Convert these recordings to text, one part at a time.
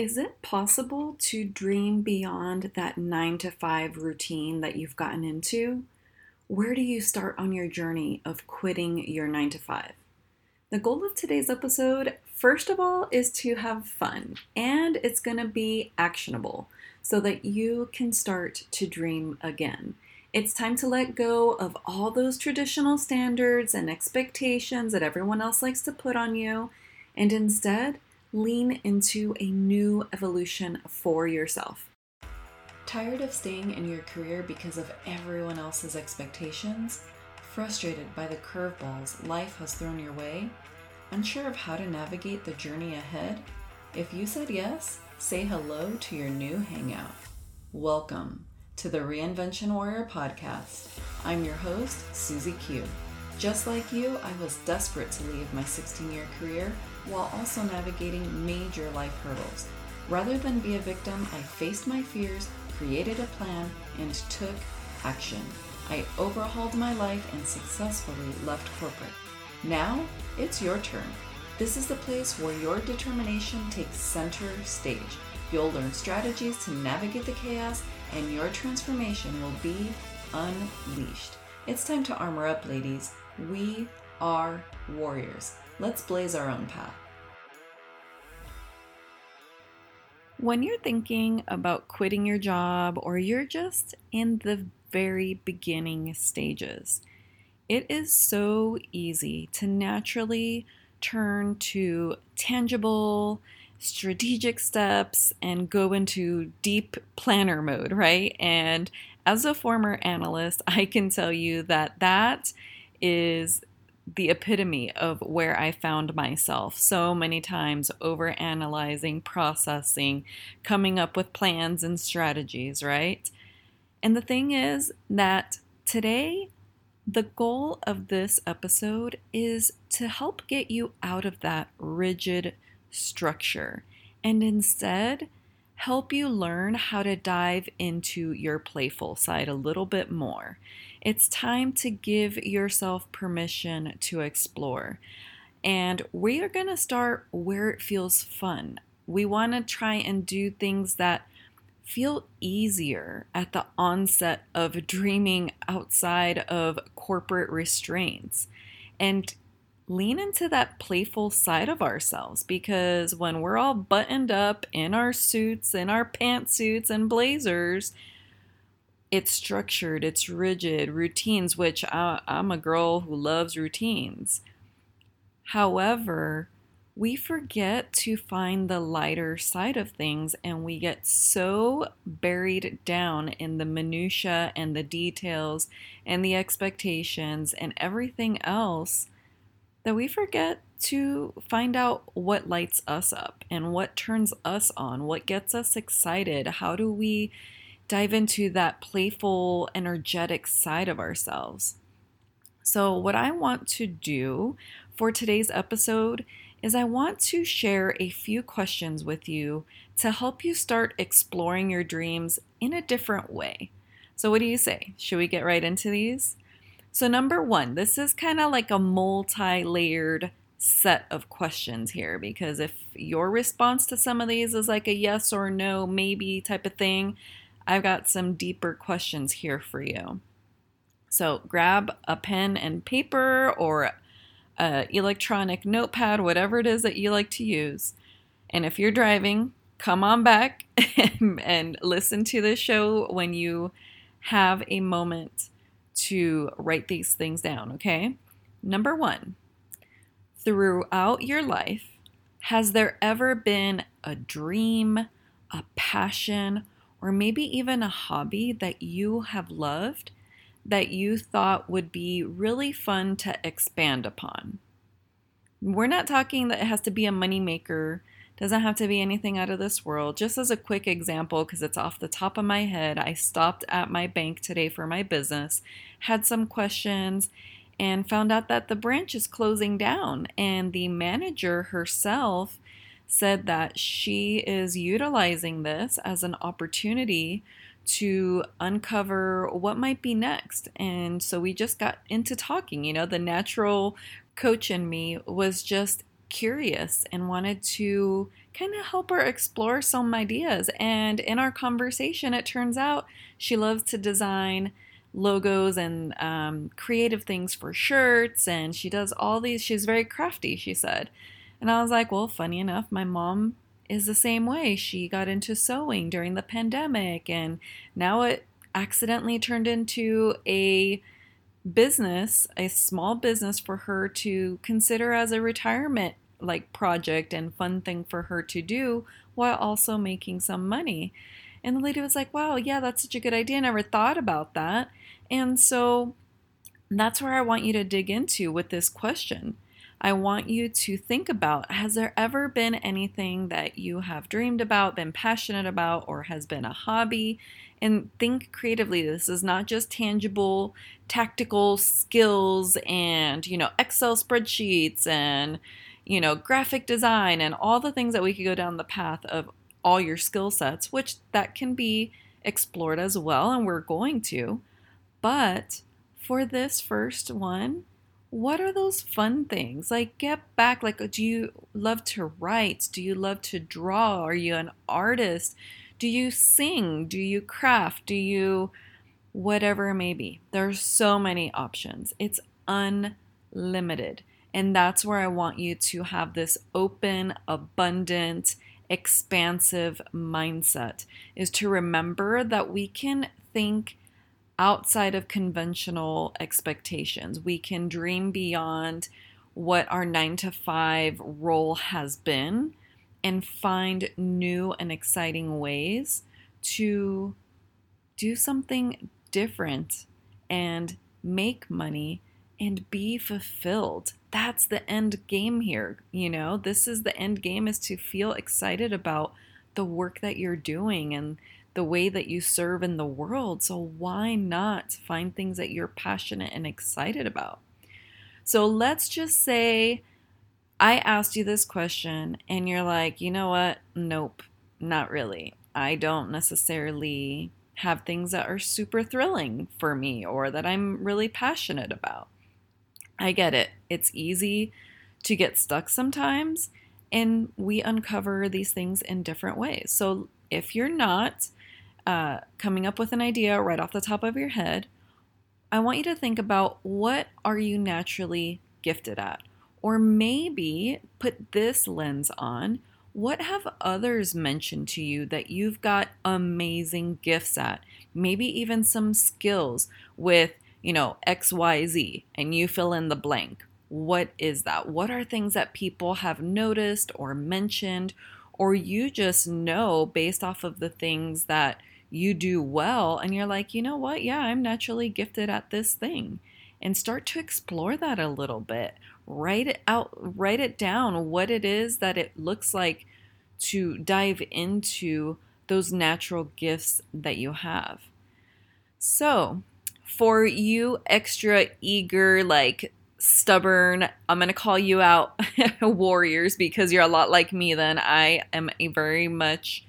Is it possible to dream beyond that nine to five routine that you've gotten into? Where do you start on your journey of quitting your nine to five? The goal of today's episode, first of all, is to have fun and it's going to be actionable so that you can start to dream again. It's time to let go of all those traditional standards and expectations that everyone else likes to put on you and instead lean into a new evolution for yourself. Tired of staying in your career because of everyone else's expectations? Frustrated by the curveballs life has thrown your way? Unsure of how to navigate the journey ahead? If you said yes, say hello to your new hangout. Welcome to the Reinvention Warrior podcast. I'm your host, Susie Q. Just like you, I was desperate to leave my 16 year career while also navigating major life hurdles. Rather than be a victim, I faced my fears, created a plan, and took action. I overhauled my life and successfully left corporate. Now, it's your turn. This is the place where your determination takes center stage. You'll learn strategies to navigate the chaos, and your transformation will be unleashed. It's time to armor up, ladies. We are warriors. Let's blaze our own path. When you're thinking about quitting your job or you're just in the very beginning stages, it is so easy to naturally turn to tangible, strategic steps and go into deep planner mode, right? And as a former analyst, I can tell you that that is the epitome of where I found myself so many times over analyzing, processing, coming up with plans and strategies, right? And the thing is that today, the goal of this episode is to help get you out of that rigid structure and instead help you learn how to dive into your playful side a little bit more. It's time to give yourself permission to explore. And we are going to start where it feels fun. We want to try and do things that feel easier at the onset of dreaming outside of corporate restraints. And lean into that playful side of ourselves because when we're all buttoned up in our suits, in our pantsuits and blazers, it's structured, it's rigid, routines, which I, I'm a girl who loves routines. However, we forget to find the lighter side of things and we get so buried down in the minutia and the details and the expectations and everything else that we forget to find out what lights us up and what turns us on, what gets us excited. How do we dive into that playful, energetic side of ourselves? So, what I want to do for today's episode is I want to share a few questions with you to help you start exploring your dreams in a different way. So, what do you say? Should we get right into these? So, number one, this is kind of like a multi layered set of questions here because if your response to some of these is like a yes or no, maybe type of thing, I've got some deeper questions here for you. So, grab a pen and paper or a electronic notepad, whatever it is that you like to use. And if you're driving, come on back and listen to this show when you have a moment to write these things down, okay? Number one, throughout your life, has there ever been a dream, a passion, or maybe even a hobby that you have loved that you thought would be really fun to expand upon? We're not talking that it has to be a moneymaker doesn't have to be anything out of this world. Just as a quick example, because it's off the top of my head, I stopped at my bank today for my business, had some questions, and found out that the branch is closing down. And the manager herself said that she is utilizing this as an opportunity to uncover what might be next. And so we just got into talking. You know, the natural coach in me was just curious and wanted to kind of help her explore some ideas. And in our conversation, it turns out she loves to design logos and um, creative things for shirts, and she does all these. She's very crafty, she said. And I was like, well, funny enough, my mom is the same way. She got into sewing during the pandemic, and now it accidentally turned into a business, a small business for her to consider as a retirement like project and fun thing for her to do while also making some money. And the lady was like, "Wow, yeah, that's such a good idea. I never thought about that." And so that's where I want you to dig into with this question. I want you to think about has there ever been anything that you have dreamed about, been passionate about, or has been a hobby? And think creatively. This is not just tangible, tactical skills and, you know, Excel spreadsheets and, you know, graphic design and all the things that we could go down the path of all your skill sets, which that can be explored as well, and we're going to. But for this first one, what are those fun things? Like, get back. Like, uh, do you love to write? Do you love to draw? Are you an artist? Do you sing? Do you craft? Do you whatever it may be? There's so many options. It's unlimited. And that's where I want you to have this open, abundant, expansive mindset is to remember that we can think outside of conventional expectations. We can dream beyond what our nine to five role has been and find new and exciting ways to do something different and make money and be fulfilled. That's the end game here. You know, this is the end game is to feel excited about the work that you're doing and the way that you serve in the world. So, why not find things that you're passionate and excited about? So, let's just say I asked you this question and you're like, you know what? Nope, not really. I don't necessarily have things that are super thrilling for me or that I'm really passionate about. I get it. It's easy to get stuck sometimes, and we uncover these things in different ways. So, if you're not uh, coming up with an idea right off the top of your head, I want you to think about what are you naturally gifted at? Or maybe put this lens on. What have others mentioned to you that you've got amazing gifts at? Maybe even some skills with, you know, XYZ, and you fill in the blank. What is that? What are things that people have noticed or mentioned, or you just know based off of the things that you do well and you're like, you know what? Yeah, I'm naturally gifted at this thing. And start to explore that a little bit. Write it out, write it down what it is that it looks like to dive into those natural gifts that you have. So, for you extra eager, like stubborn, I'm going to call you out warriors because you're a lot like me then. I am a very much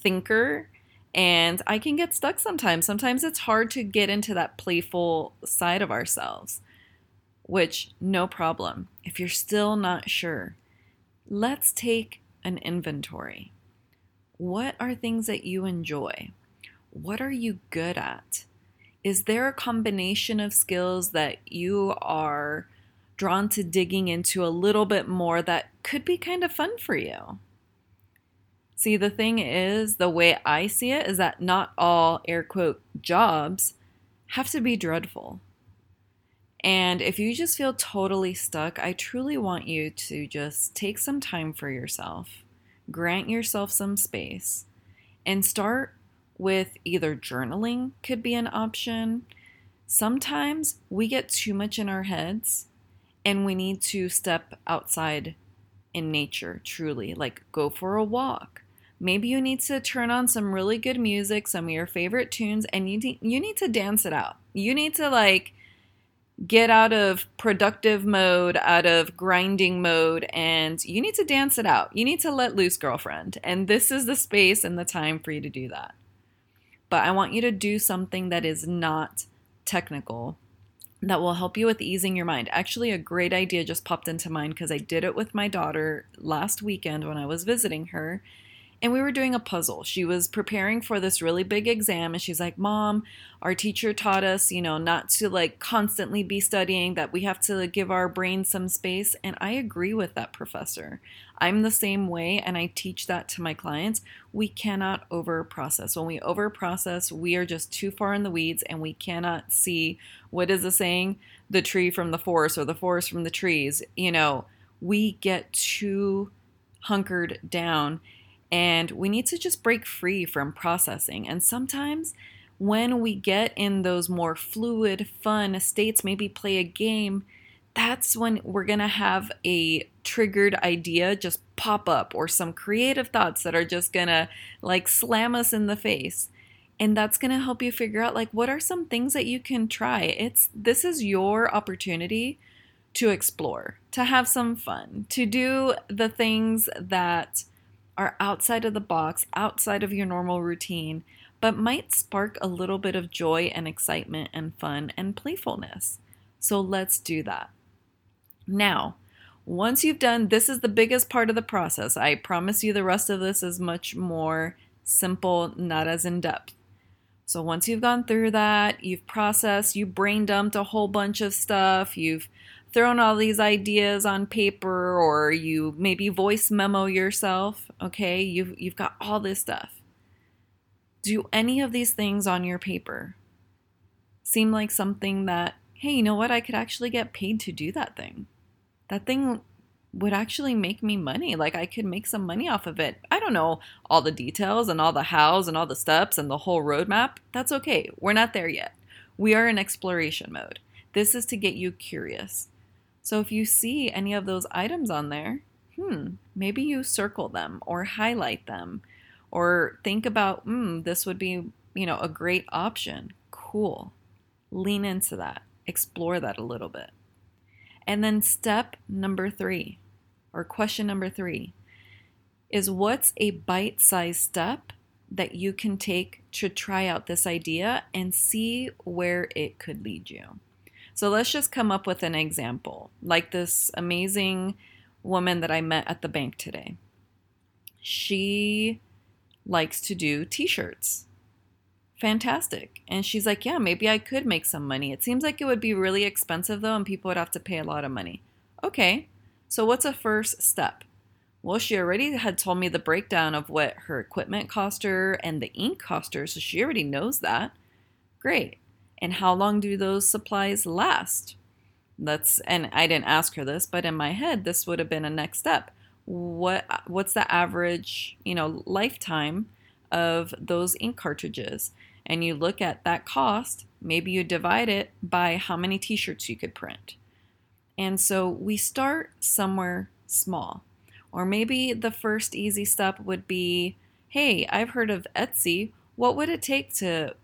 thinker and I can get stuck sometimes. Sometimes it's hard to get into that playful side of ourselves, which, no problem. If you're still not sure, let's take an inventory. What are things that you enjoy? What are you good at? Is there a combination of skills that you are drawn to digging into a little bit more that could be kind of fun for you? See, the thing is, the way I see it is that not all air quote jobs have to be dreadful. And if you just feel totally stuck, I truly want you to just take some time for yourself, grant yourself some space, and start with either journaling, could be an option. Sometimes we get too much in our heads and we need to step outside in nature, truly, like go for a walk, Maybe you need to turn on some really good music, some of your favorite tunes, and you need, you need to dance it out. You need to like get out of productive mode, out of grinding mode, and you need to dance it out. You need to let loose, girlfriend. And this is the space and the time for you to do that. But I want you to do something that is not technical that will help you with easing your mind. Actually, a great idea just popped into mind because I did it with my daughter last weekend when I was visiting her and we were doing a puzzle. She was preparing for this really big exam and she's like, "Mom, our teacher taught us, you know, not to like constantly be studying, that we have to give our brain some space." And I agree with that professor. I'm the same way and I teach that to my clients. We cannot over process. When we over process, we are just too far in the weeds and we cannot see what is the saying, the tree from the forest or the forest from the trees. You know, we get too hunkered down and we need to just break free from processing. And sometimes when we get in those more fluid, fun states, maybe play a game, that's when we're going to have a triggered idea just pop up or some creative thoughts that are just going to like slam us in the face. And that's going to help you figure out like what are some things that you can try. It's this is your opportunity to explore, to have some fun, to do the things that are outside of the box, outside of your normal routine, but might spark a little bit of joy and excitement and fun and playfulness. So let's do that. Now, once you've done this is the biggest part of the process. I promise you the rest of this is much more simple, not as in depth. So once you've gone through that, you've processed, you brain dumped a whole bunch of stuff, you've thrown all these ideas on paper or you maybe voice memo yourself, okay? You've you've got all this stuff. Do any of these things on your paper seem like something that, hey, you know what? I could actually get paid to do that thing. That thing would actually make me money. Like I could make some money off of it. I don't know all the details and all the hows and all the steps and the whole roadmap. That's okay. We're not there yet. We are in exploration mode. This is to get you curious. So if you see any of those items on there, hmm, maybe you circle them or highlight them or think about, hmm, this would be, you know, a great option. Cool. Lean into that. Explore that a little bit. And then step number 3 or question number 3 is what's a bite-sized step that you can take to try out this idea and see where it could lead you. So let's just come up with an example, like this amazing woman that I met at the bank today. She likes to do t shirts. Fantastic. And she's like, Yeah, maybe I could make some money. It seems like it would be really expensive though, and people would have to pay a lot of money. Okay, so what's a first step? Well, she already had told me the breakdown of what her equipment cost her and the ink cost her, so she already knows that. Great. And how long do those supplies last? That's and I didn't ask her this, but in my head this would have been a next step. What what's the average, you know, lifetime of those ink cartridges? And you look at that cost, maybe you divide it by how many t-shirts you could print. And so we start somewhere small. Or maybe the first easy step would be, "Hey, I've heard of Etsy. What would it take to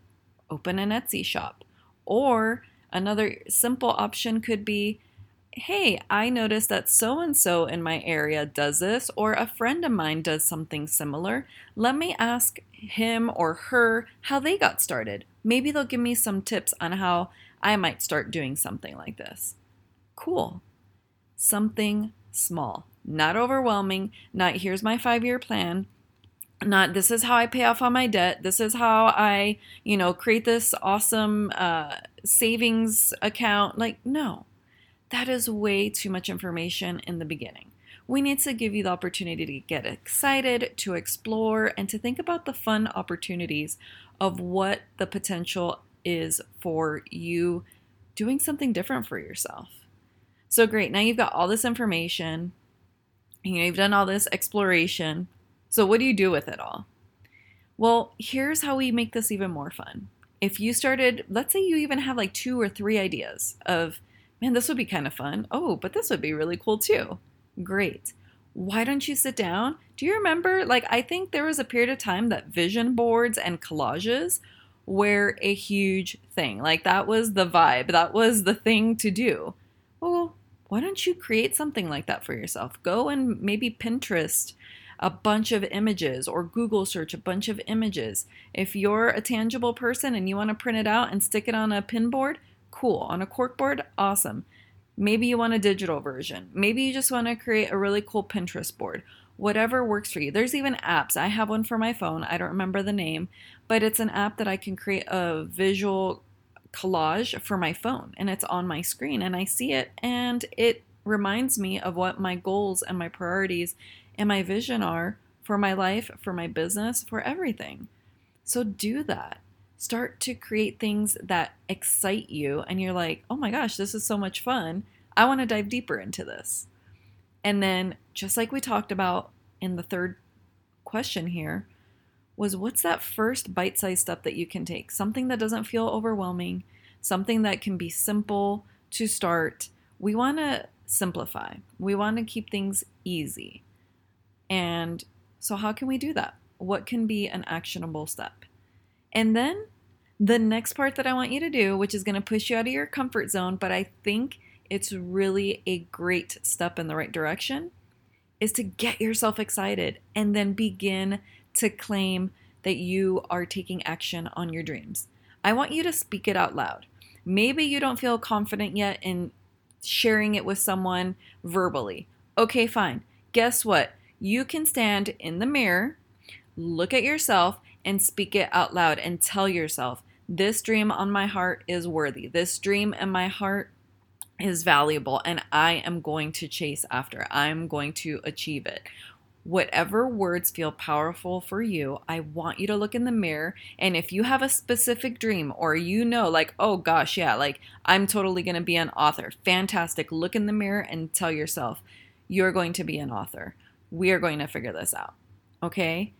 open an Etsy shop?" Or another simple option could be hey, I noticed that so and so in my area does this, or a friend of mine does something similar. Let me ask him or her how they got started. Maybe they'll give me some tips on how I might start doing something like this. Cool. Something small, not overwhelming, not here's my five year plan, not this is how I pay off on my debt. This is how I, you know, create this awesome uh, savings account. Like, no, that is way too much information in the beginning. We need to give you the opportunity to get excited, to explore, and to think about the fun opportunities of what the potential is for you doing something different for yourself. So great. Now you've got all this information. You know, you've done all this exploration. So, what do you do with it all? Well, here's how we make this even more fun. If you started, let's say you even have like two or three ideas of, man, this would be kind of fun. Oh, but this would be really cool too. Great. Why don't you sit down? Do you remember? Like, I think there was a period of time that vision boards and collages were a huge thing. Like, that was the vibe, that was the thing to do. Well, why don't you create something like that for yourself? Go and maybe Pinterest a bunch of images or Google search a bunch of images. If you're a tangible person and you want to print it out and stick it on a pin board, Cool. On a corkboard, awesome. Maybe you want a digital version. Maybe you just want to create a really cool Pinterest board. Whatever works for you. There's even apps. I have one for my phone. I don't remember the name, but it's an app that I can create a visual collage for my phone and it's on my screen and I see it and it reminds me of what my goals and my priorities and my vision are for my life, for my business, for everything. So do that. Start to create things that excite you, and you're like, oh my gosh, this is so much fun. I want to dive deeper into this. And then, just like we talked about in the third question here, was what's that first bite sized step that you can take? Something that doesn't feel overwhelming, something that can be simple to start. We want to simplify, we want to keep things easy. And so, how can we do that? What can be an actionable step? And then the next part that I want you to do, which is going to push you out of your comfort zone, but I think it's really a great step in the right direction, is to get yourself excited and then begin to claim that you are taking action on your dreams. I want you to speak it out loud. Maybe you don't feel confident yet in sharing it with someone verbally. Okay, fine. Guess what? you can stand in the mirror, look at yourself, and speak it out loud and tell yourself, This dream on my heart is worthy. This dream in my heart is valuable, and I am going to chase after. I'm going to achieve it. Whatever words feel powerful for you, I want you to look in the mirror. And if you have a specific dream or you know, like, oh gosh, yeah, like I'm totally going to be an author, fantastic. Look in the mirror and tell yourself, you're going to be an author we are going to figure this out. Okay?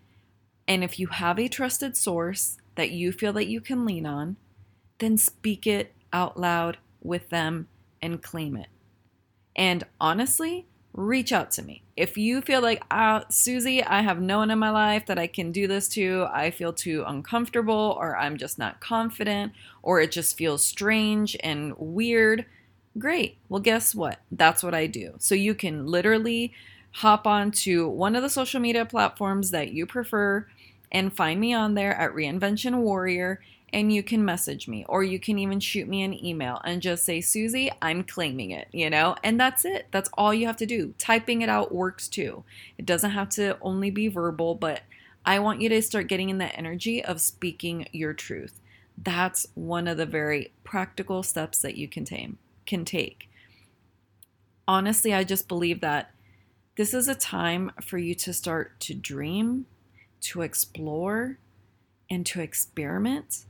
And if you have a trusted source that you feel that you can lean on, then speak it out loud with them and claim it. And honestly, reach out to me. If you feel like, uh, Susie, I have no one in my life that I can do this to, I feel too uncomfortable, or I'm just not confident, or it just feels strange and weird, great. Well, guess what? That's what I do. So you can literally hop on to one of the social media platforms that you prefer and find me on there at Reinvention Warrior and you can message me or you can even shoot me an email and just say, Susie, I'm claiming it, you know? And that's it. That's all you have to do. Typing it out works too. It doesn't have to only be verbal, but I want you to start getting in the energy of speaking your truth. That's one of the very practical steps that you can, tame, can take. Honestly, I just believe that this is a time for you to start to dream, to explore, and to experiment,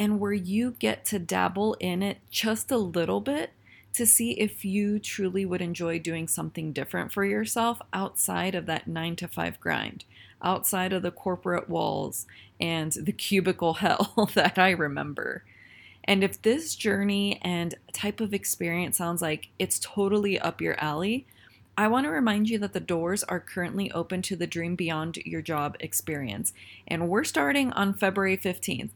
and where you get to dabble in it just a little bit to see if you truly would enjoy doing something different for yourself outside of that nine to five grind, outside of the corporate walls and the cubicle hell that I remember. And if this journey and type of experience sounds like it's totally up your alley, I want to remind you that the doors are currently open to the Dream Beyond Your Job experience, and we're starting on February 15th.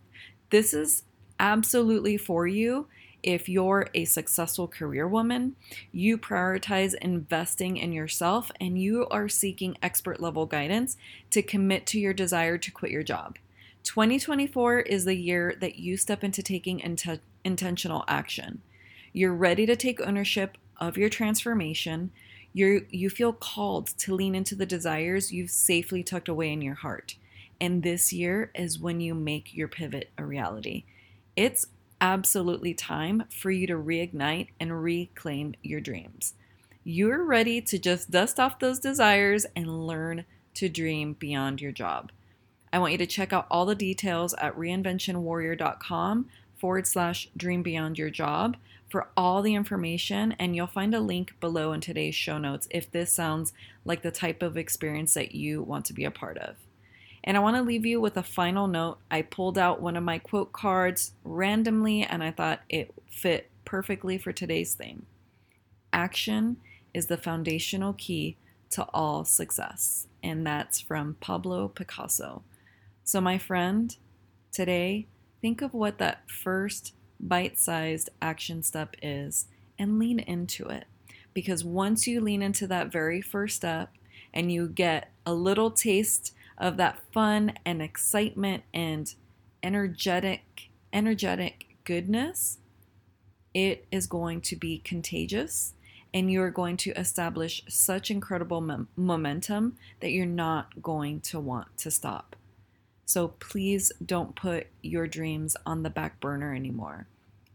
This is absolutely for you if you're a successful career woman, you prioritize investing in yourself, and you are seeking expert level guidance to commit to your desire to quit your job. 2024 is the year that you step into taking int- intentional action. You're ready to take ownership of your transformation you you feel called to lean into the desires you've safely tucked away in your heart. And this year is when you make your pivot a reality. It's absolutely time for you to reignite and reclaim your dreams. You're ready to just dust off those desires and learn to dream beyond your job. I want you to check out all the details at reinventionwarrior.com forward slash dream beyond your job for all the information, and you'll find a link below in today's show notes if this sounds like the type of experience that you want to be a part of. And I want to leave you with a final note. I pulled out one of my quote cards randomly, and I thought it fit perfectly for today's theme. Action is the foundational key to all success. And that's from Pablo Picasso. So, my friend, today, think of what that first bite sized action step is and lean into it. Because once you lean into that very first step and you get a little taste of that fun and excitement and energetic, energetic goodness, it is going to be contagious and you're going to establish such incredible mom- momentum that you're not going to want to stop. So please don't put your dreams on the back burner anymore.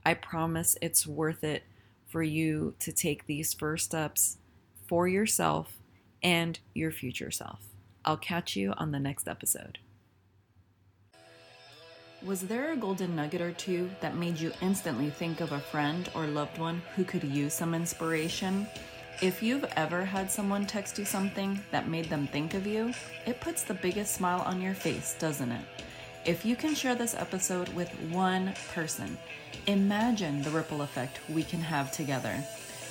I promise it's worth it for you to take these first steps for yourself and your future self. I'll catch you on the next episode. Was there a golden nugget or two that made you instantly think of a friend or loved one who could use some inspiration? If you've ever had someone text you something that made them think of you, it puts the biggest smile on your face, doesn't it? If you can share this episode with one person, imagine the ripple effect we can have together.